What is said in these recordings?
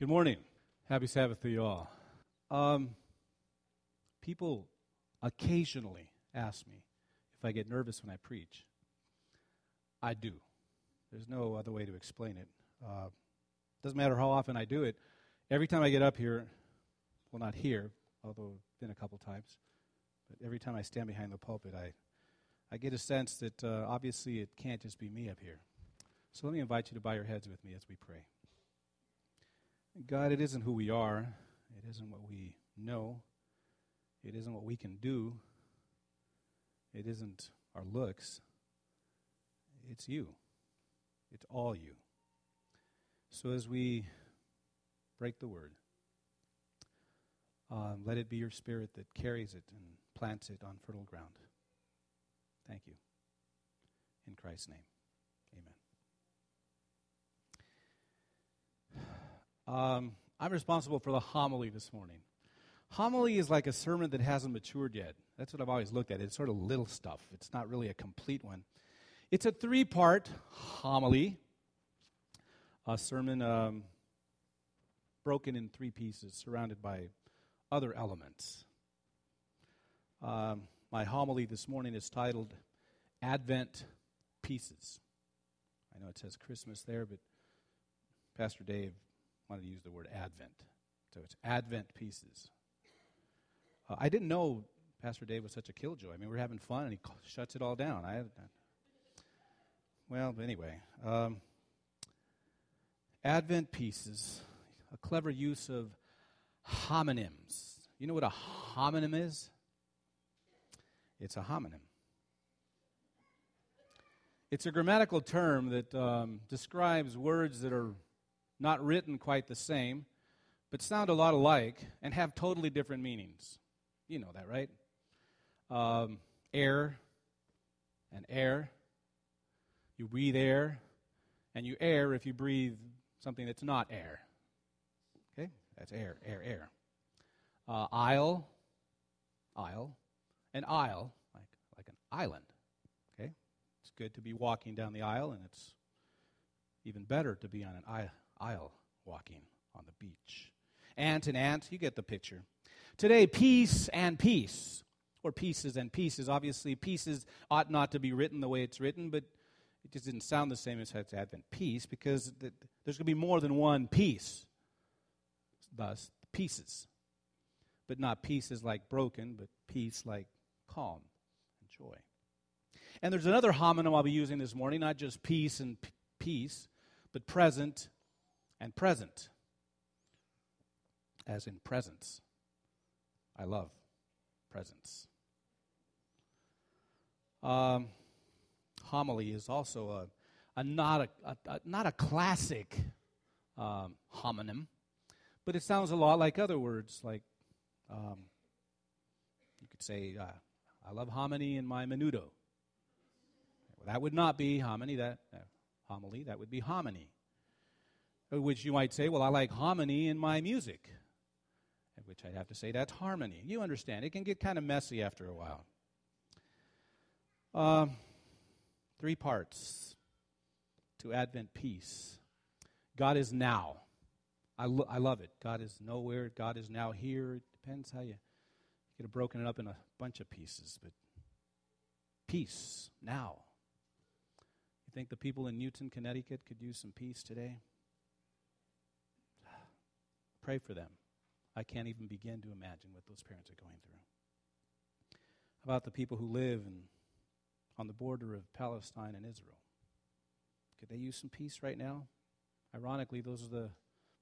Good morning. Happy Sabbath to you all. Um, people occasionally ask me if I get nervous when I preach. I do. There's no other way to explain it. Uh, doesn't matter how often I do it. Every time I get up here, well, not here, although it's been a couple times, but every time I stand behind the pulpit, I, I get a sense that uh, obviously it can't just be me up here. So let me invite you to bow your heads with me as we pray. God, it isn't who we are, it isn't what we know, it isn't what we can do, it isn't our looks. It's you. It's all you. So as we break the word, um, let it be your spirit that carries it and plants it on fertile ground. Thank you. In Christ's name, amen. Um, I'm responsible for the homily this morning. Homily is like a sermon that hasn't matured yet. That's what I've always looked at. It's sort of little stuff, it's not really a complete one. It's a three part homily, a sermon um, broken in three pieces, surrounded by other elements. Um, my homily this morning is titled Advent Pieces. I know it says Christmas there, but Pastor Dave wanted to use the word Advent. So it's Advent Pieces. Uh, I didn't know Pastor Dave was such a killjoy. I mean, we're having fun, and he shuts it all down. I well, anyway, um, Advent pieces, a clever use of homonyms. You know what a homonym is? It's a homonym. It's a grammatical term that um, describes words that are not written quite the same, but sound a lot alike and have totally different meanings. You know that, right? Um, air and air. You breathe air, and you err if you breathe something that's not air. Okay? That's air, air, air. Uh, aisle, aisle, and aisle, like, like an island. Okay? It's good to be walking down the aisle, and it's even better to be on an isle walking on the beach. Ant and ant, you get the picture. Today, peace and peace, or pieces and pieces. Obviously, pieces ought not to be written the way it's written, but it just didn't sound the same as Advent peace because there's going to be more than one piece. Thus, pieces. But not pieces like broken, but peace like calm and joy. And there's another homonym I'll be using this morning, not just peace and p- peace, but present and present, as in presence. I love presence. Um, homily is also a, a not, a, a, not a classic um, homonym, but it sounds a lot like other words, like um, you could say, uh, I love hominy in my menudo. Well, that would not be hominy, that uh, homily, that would be hominy. Which you might say, well, I like hominy in my music which I'd have to say that's harmony. You understand. It can get kind of messy after a while. Um, three parts to Advent peace. God is now. I, lo- I love it. God is nowhere. God is now here. It depends how you, you could have broken it up in a bunch of pieces, but peace now. You think the people in Newtown, Connecticut could use some peace today? Pray for them. I can't even begin to imagine what those parents are going through. About the people who live in, on the border of Palestine and Israel. Could they use some peace right now? Ironically, those are the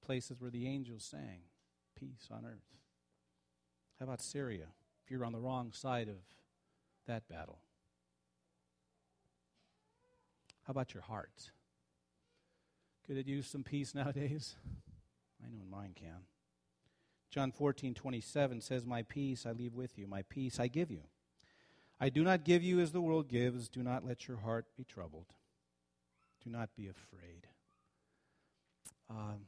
places where the angels sang, Peace on earth. How about Syria? If you're on the wrong side of that battle. How about your heart? Could it use some peace nowadays? I know mine can. John 14, 27 says, My peace I leave with you, my peace I give you. I do not give you as the world gives. Do not let your heart be troubled. Do not be afraid. Um,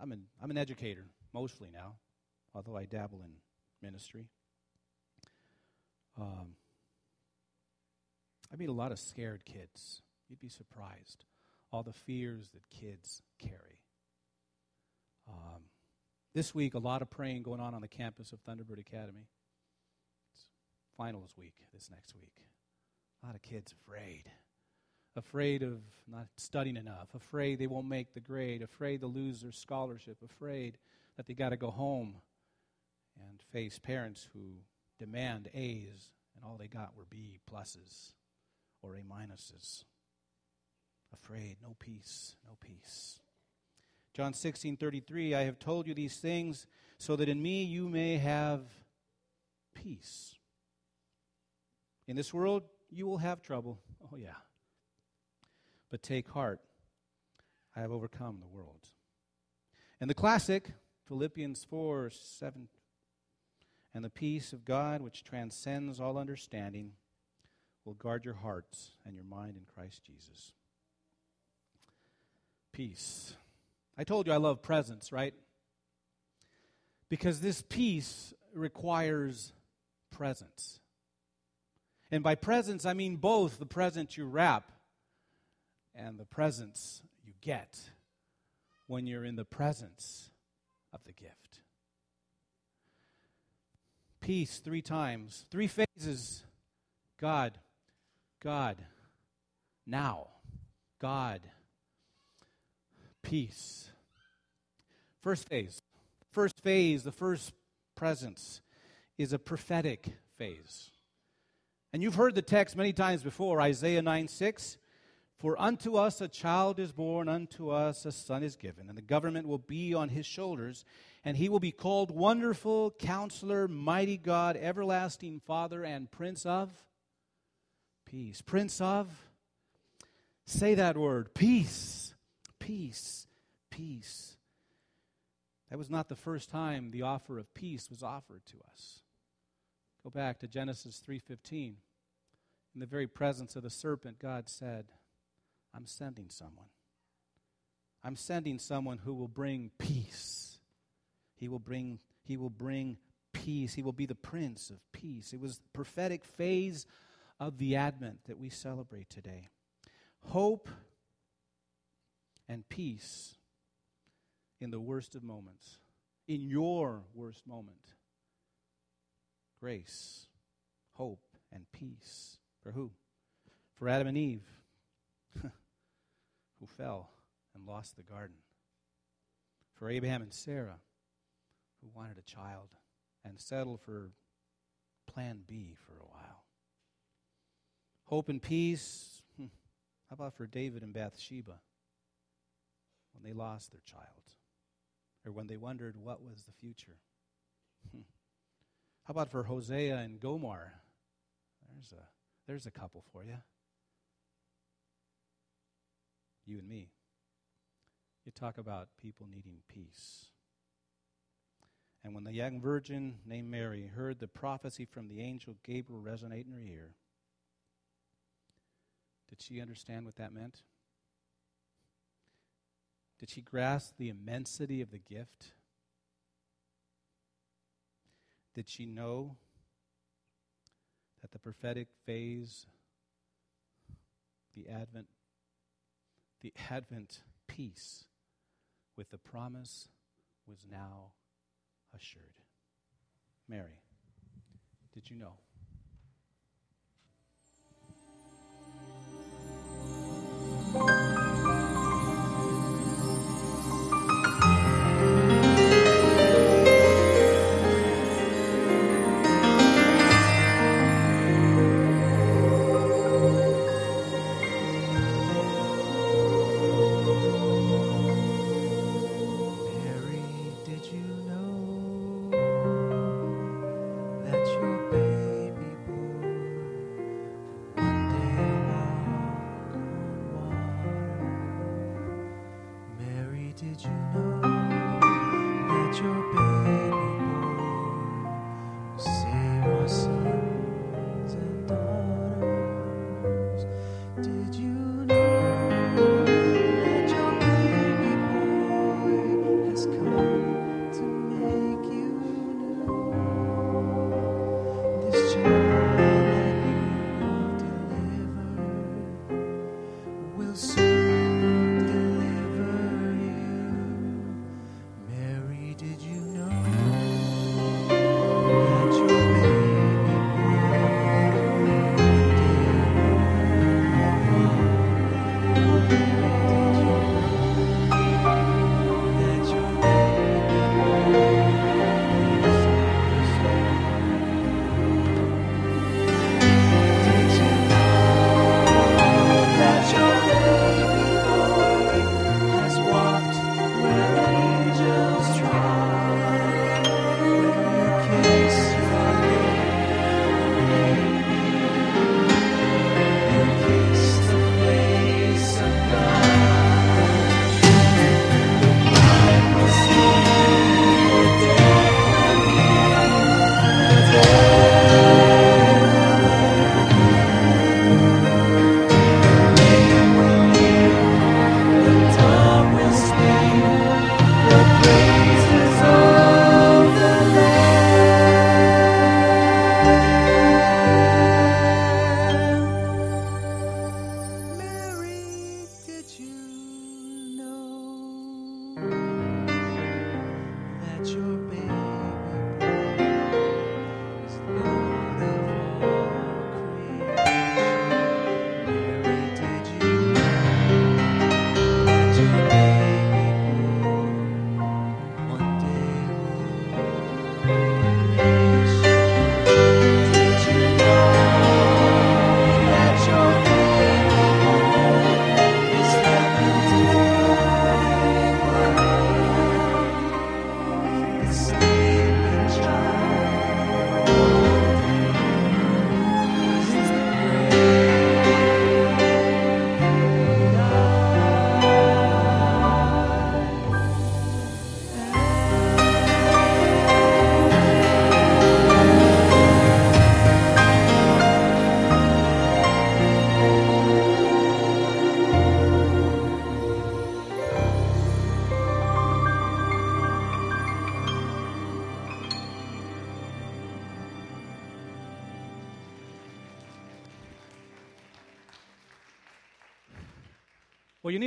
I'm, an, I'm an educator, mostly now, although I dabble in ministry. Um, I meet a lot of scared kids. You'd be surprised. All the fears that kids carry. Um, This week, a lot of praying going on on the campus of Thunderbird Academy. It's finals week this next week. A lot of kids afraid. Afraid of not studying enough, afraid they won't make the grade, afraid to lose their scholarship, afraid that they got to go home and face parents who demand A's and all they got were B pluses or A minuses. Afraid, no peace, no peace. John 16, 33, I have told you these things so that in me you may have peace. In this world, you will have trouble. Oh, yeah. But take heart, I have overcome the world. And the classic, Philippians 4 7, and the peace of God, which transcends all understanding, will guard your hearts and your mind in Christ Jesus. Peace. I told you I love presents, right? Because this peace requires presence. And by presence, I mean both the present you wrap and the presence you get when you're in the presence of the gift. Peace three times, three phases God, God, now, God, peace. First phase. First phase, the first presence, is a prophetic phase. And you've heard the text many times before Isaiah 9 6. For unto us a child is born, unto us a son is given, and the government will be on his shoulders, and he will be called Wonderful, Counselor, Mighty God, Everlasting Father, and Prince of Peace. Prince of, say that word, peace, peace, peace. That was not the first time the offer of peace was offered to us. Go back to Genesis 3:15. In the very presence of the serpent, God said, I'm sending someone. I'm sending someone who will bring peace. He will bring, he will bring peace. He will be the Prince of Peace. It was the prophetic phase of the Advent that we celebrate today. Hope and peace in the worst of moments, in your worst moment. Grace, hope, and peace. For who? For Adam and Eve who fell and lost the garden. For Abraham and Sarah, who wanted a child and settled for plan B for a while. Hope and peace. Hmm. How about for David and Bathsheba when they lost their child? Or when they wondered what was the future? Hmm. How about for Hosea and Gomer? There's a, there's a couple for you you and me. You talk about people needing peace. And when the young virgin named Mary heard the prophecy from the angel Gabriel resonate in her ear, did she understand what that meant? Did she grasp the immensity of the gift? Did she know that the prophetic phase, the Advent, the Advent peace with the promise was now assured? Mary, did you know?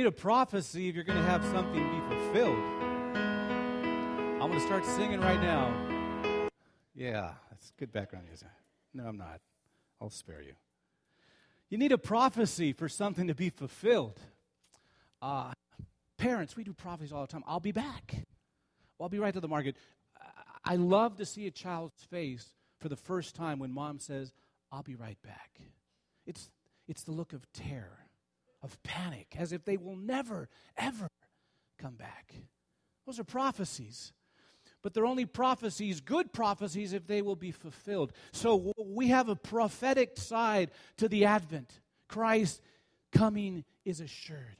Need a prophecy if you're going to have something be fulfilled. I'm going to start singing right now. Yeah, that's good background music. No, I'm not. I'll spare you. You need a prophecy for something to be fulfilled. Uh, parents, we do prophecies all the time. I'll be back. Well, I'll be right to the market. I love to see a child's face for the first time when mom says, I'll be right back. It's, it's the look of terror, of panic, as if they will never, ever come back. Those are prophecies. But they're only prophecies, good prophecies, if they will be fulfilled. So we have a prophetic side to the Advent. Christ coming is assured.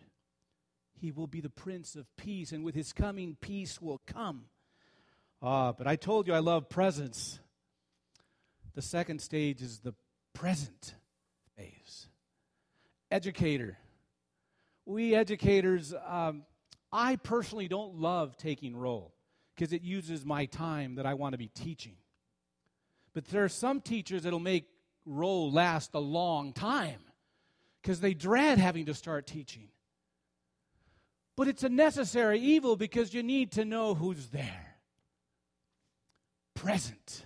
He will be the Prince of Peace, and with his coming, peace will come. Ah, but I told you I love presents. The second stage is the present phase. Educator. We educators, um, I personally don't love taking roll because it uses my time that I want to be teaching. But there are some teachers that'll make roll last a long time because they dread having to start teaching. But it's a necessary evil because you need to know who's there. Present.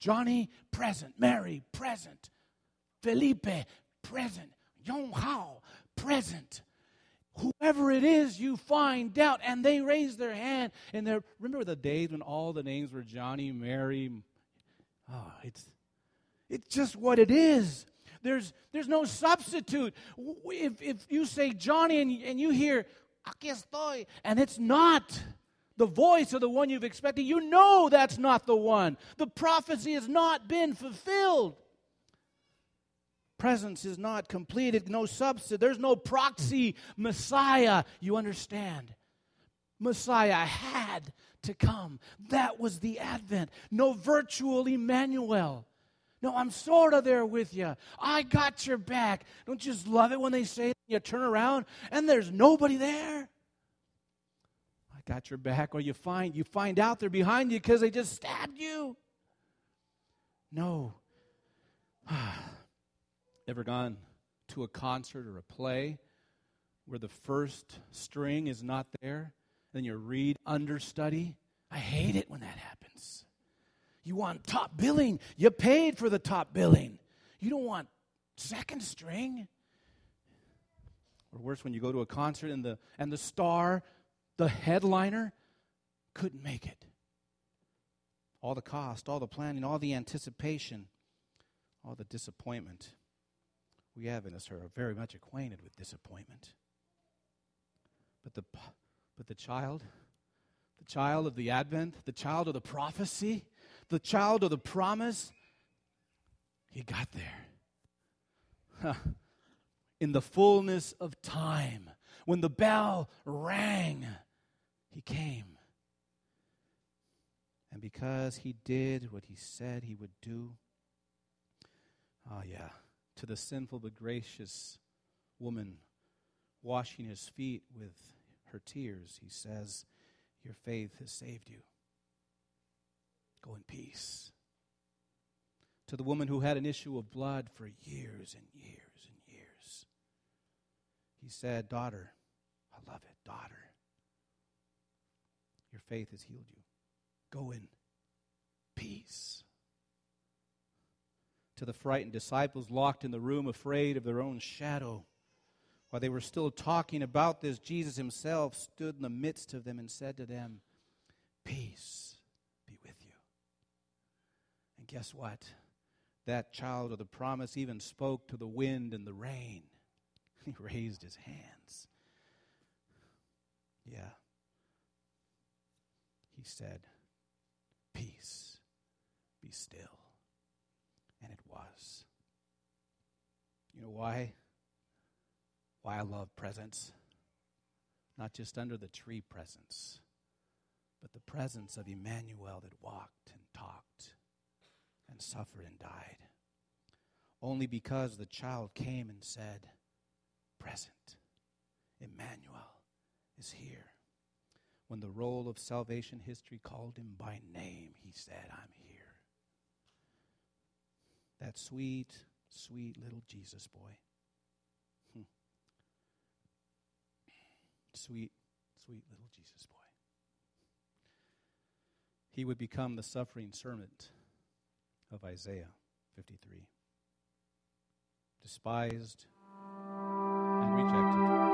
Johnny, present. Mary, present. Felipe, present. Yong Hao, present. Whoever it is, you find out. And they raise their hand. And they remember the days when all the names were Johnny, Mary. Oh, it's, it's just what it is. There's, there's no substitute. If, if you say Johnny and, and you hear aquí estoy. And it's not the voice of the one you've expected. You know that's not the one. The prophecy has not been fulfilled. Presence is not completed, no substance. There's no proxy Messiah. You understand? Messiah had to come. That was the Advent. No virtual Emmanuel. No, I'm sort of there with you. I got your back. Don't you just love it when they say you turn around and there's nobody there? I got your back, or you find you find out they're behind you because they just stabbed you. No. Ever gone to a concert or a play where the first string is not there? Then you read understudy? I hate it when that happens. You want top billing. You paid for the top billing. You don't want second string. Or worse, when you go to a concert and the, and the star, the headliner, couldn't make it. All the cost, all the planning, all the anticipation, all the disappointment. We have in us are very much acquainted with disappointment. But the, but the child, the child of the Advent, the child of the prophecy, the child of the promise, he got there. In the fullness of time, when the bell rang, he came. And because he did what he said he would do, oh, yeah, to the sinful but gracious woman washing his feet with her tears, he says, Your faith has saved you. Go in peace. To the woman who had an issue of blood for years and years and years, he said, Daughter, I love it, daughter, your faith has healed you. Go in peace. To the frightened disciples locked in the room, afraid of their own shadow, while they were still talking about this, Jesus himself stood in the midst of them and said to them, Peace be with you. And guess what? That child of the promise even spoke to the wind and the rain. He raised his hands. Yeah. He said, Peace, be still. And it was. You know why? Why I love presents? Not just under the tree presence, but the presence of Emmanuel that walked and talked and suffered and died. Only because the child came and said, Present. Emmanuel is here. When the roll of salvation history called him by name, he said, I'm here. That sweet, sweet little Jesus boy. Hmm. Sweet, sweet little Jesus boy. He would become the suffering servant of Isaiah 53. Despised and rejected.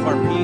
of our people.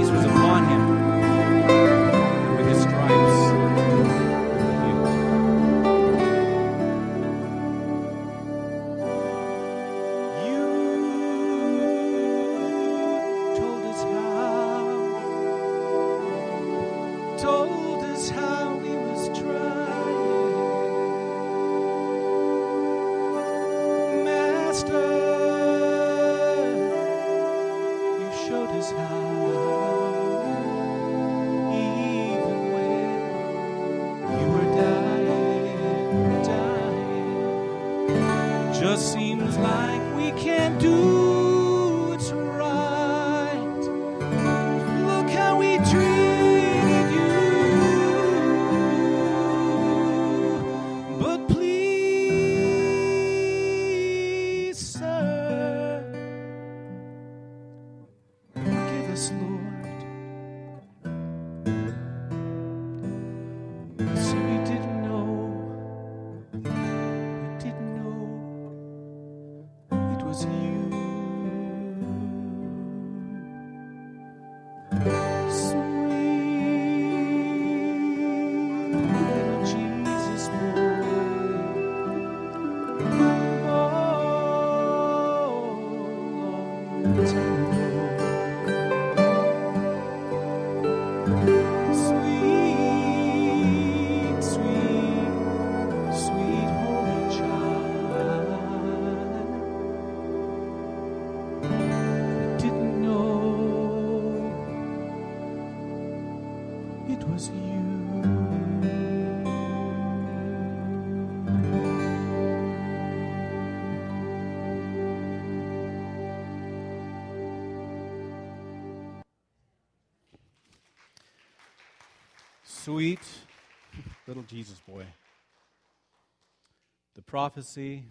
Prophecy,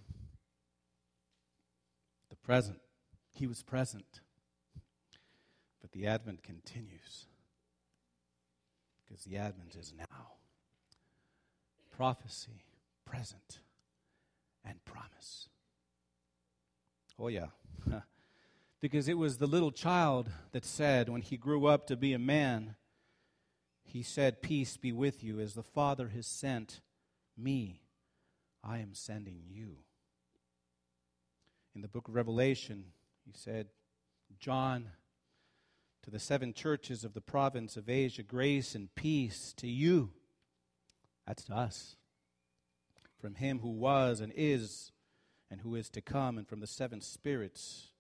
the present. He was present. But the Advent continues because the Advent is now. Prophecy, present, and promise. Oh, yeah. because it was the little child that said, when he grew up to be a man, he said, Peace be with you, as the Father has sent me, I am sending you. In the book of Revelation, he said, John, to the seven churches of the province of Asia, grace and peace to you. That's to us. From him who was and is and who is to come, and from the seven spirits,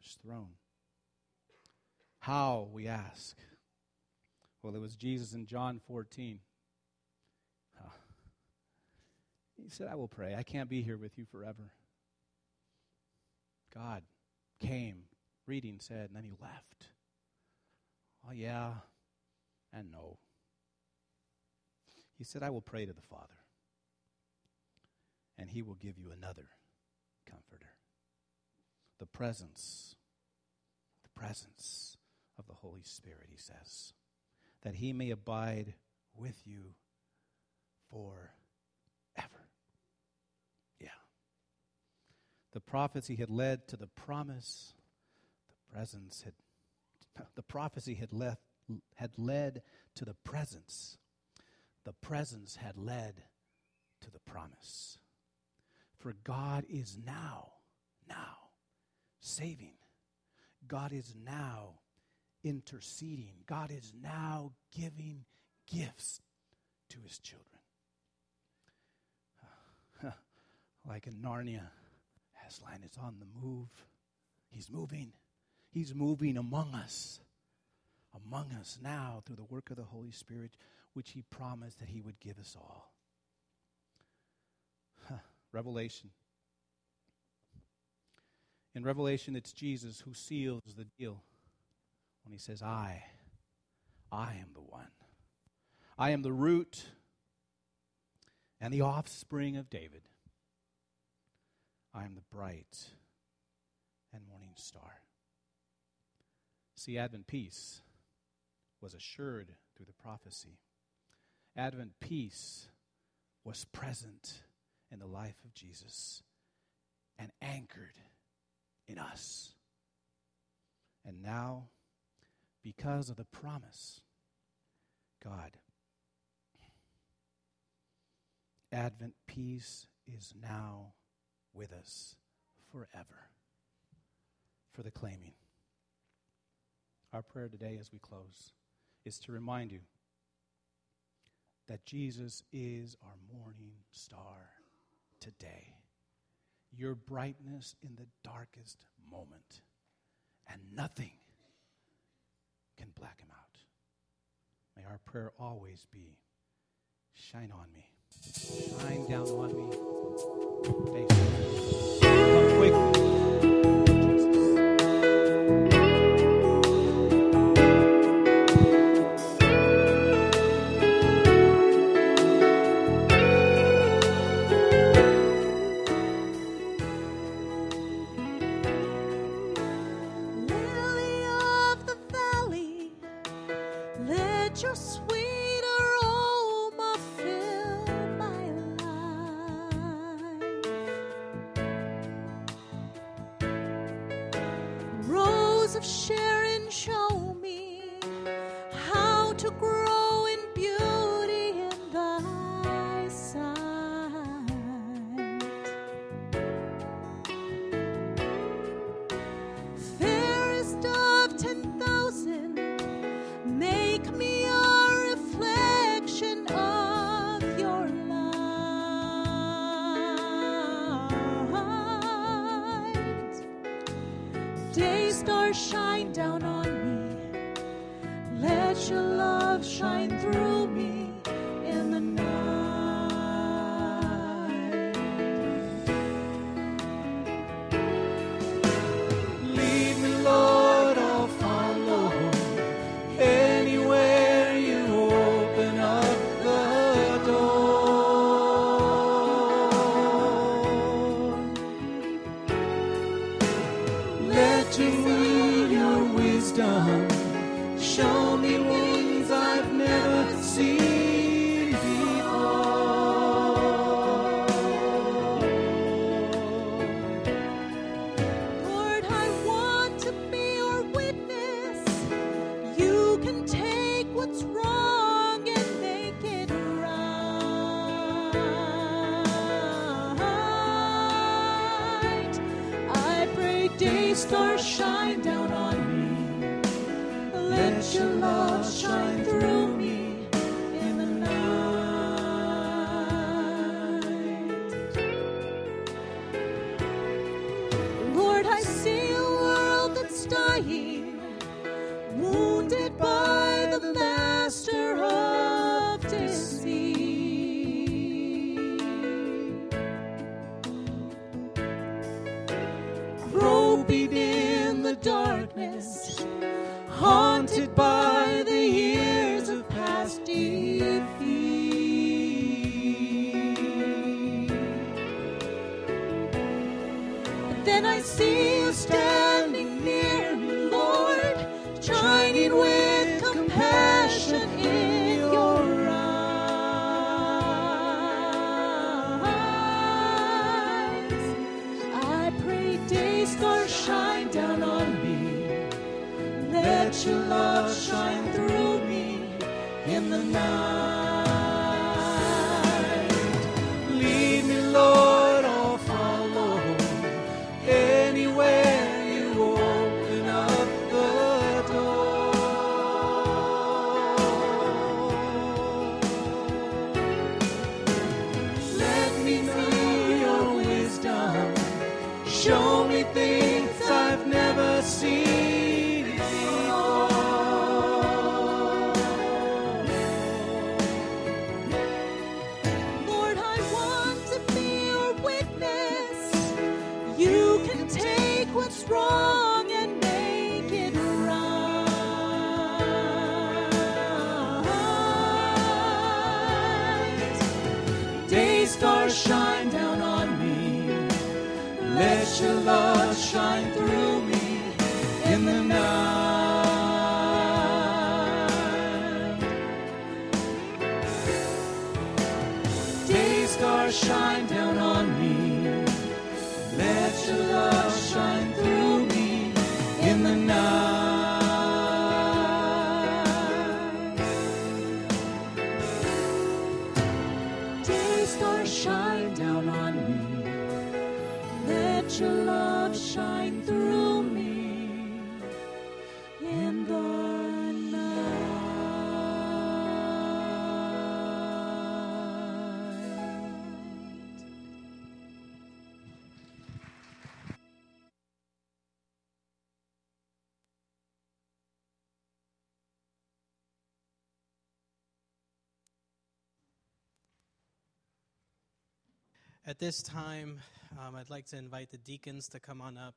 his throne. How, we ask? Well, it was Jesus in John 14. Huh. He said, I will pray. I can't be here with you forever. God came, reading said, and then he left. Oh, yeah, and no. He said, I will pray to the Father, and he will give you another comforter. The presence, the presence of the Holy Spirit, he says, that he may abide with you forever. Yeah. The prophecy had led to the promise, the presence had the prophecy had left had led to the presence. The presence had led to the promise. For God is now, now saving. God is now interceding. God is now giving gifts to his children. like in Narnia, Aslan is on the move. He's moving. He's moving among us, among us now through the work of the Holy Spirit, which He promised that He would give us all. Revelation. In Revelation, it's Jesus who seals the deal when He says, I, I am the one. I am the root and the offspring of David. I am the bright and morning star. See, Advent peace was assured through the prophecy. Advent peace was present in the life of Jesus and anchored in us. And now, because of the promise, God, Advent peace is now with us forever for the claiming. Our prayer today as we close is to remind you that Jesus is our morning star today, your brightness in the darkest moment, and nothing can black him out. May our prayer always be shine on me, shine down on me. Come quickly. Darkness, haunted by your love At this time, um, I'd like to invite the deacons to come on up.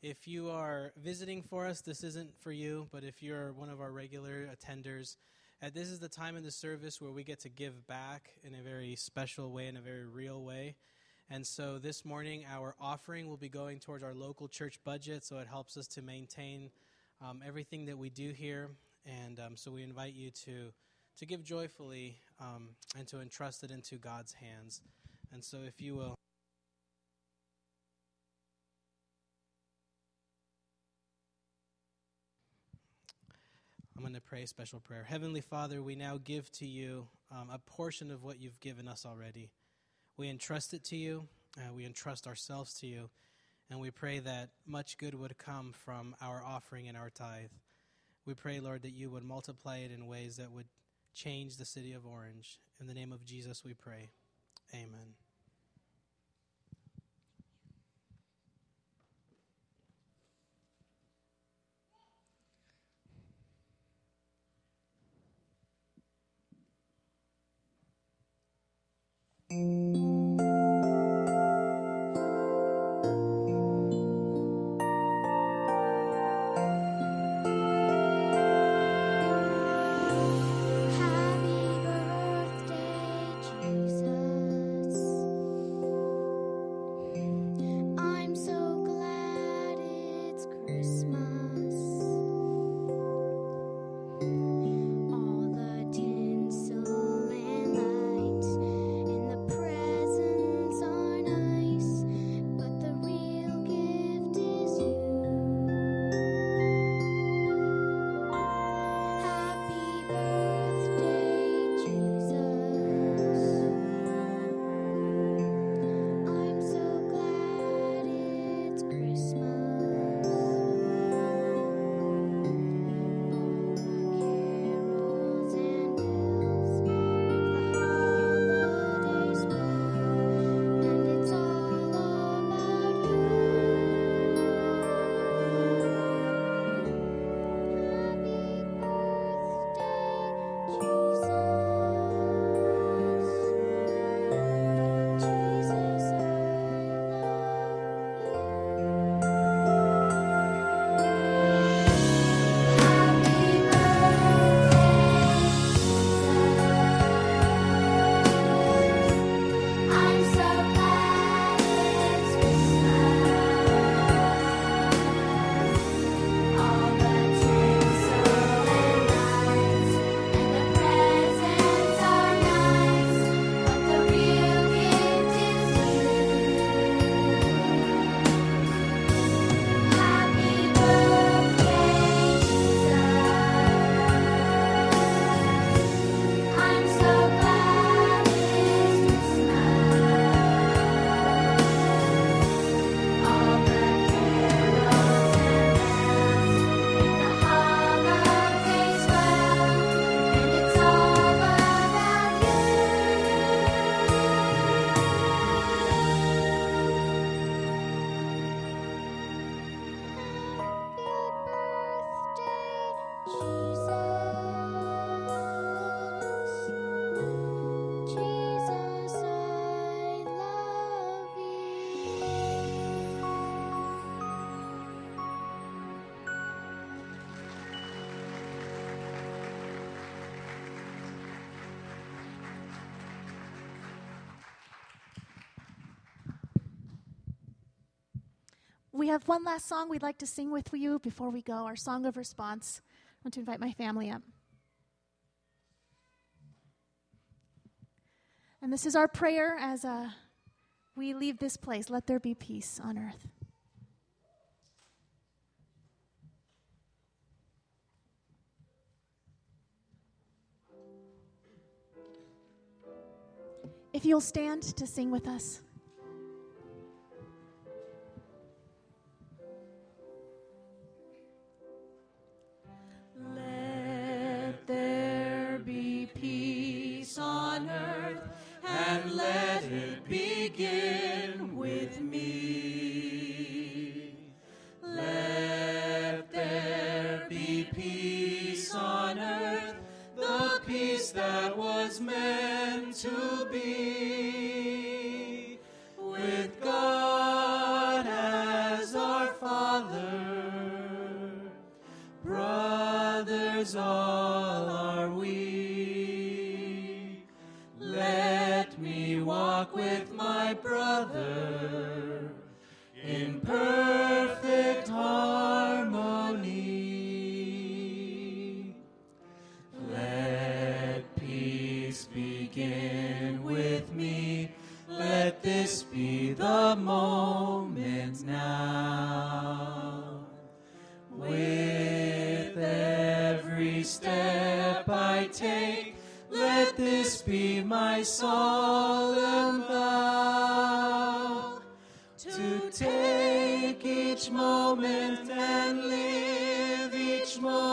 If you are visiting for us, this isn't for you, but if you're one of our regular attenders, uh, this is the time in the service where we get to give back in a very special way, in a very real way. And so this morning, our offering will be going towards our local church budget, so it helps us to maintain um, everything that we do here. And um, so we invite you to, to give joyfully um, and to entrust it into God's hands. And so, if you will. I'm going to pray a special prayer. Heavenly Father, we now give to you um, a portion of what you've given us already. We entrust it to you, uh, we entrust ourselves to you, and we pray that much good would come from our offering and our tithe. We pray, Lord, that you would multiply it in ways that would change the city of Orange. In the name of Jesus, we pray. Amen. we have one last song we'd like to sing with you before we go, our song of response. I want to invite my family up. And this is our prayer as uh, we leave this place. Let there be peace on earth. If you'll stand to sing with us.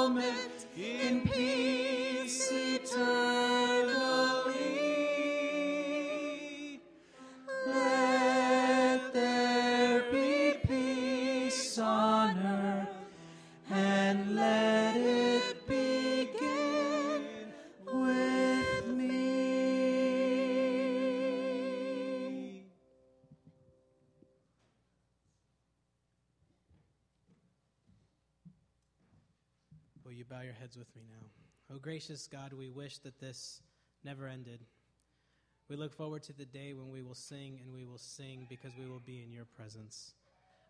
moment in peace. your heads with me now. Oh, gracious God, we wish that this never ended. We look forward to the day when we will sing and we will sing because we will be in your presence.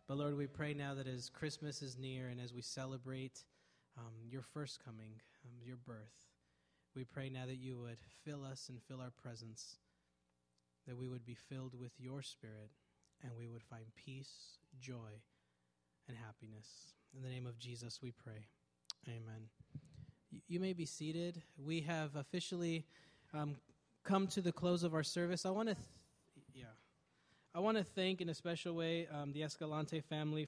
But Lord, we pray now that as Christmas is near and as we celebrate um, your first coming, um, your birth, we pray now that you would fill us and fill our presence, that we would be filled with your spirit and we would find peace, joy, and happiness. In the name of Jesus, we pray. Amen. You may be seated. We have officially um, come to the close of our service. I want to, th- yeah, I want to thank in a special way um, the Escalante family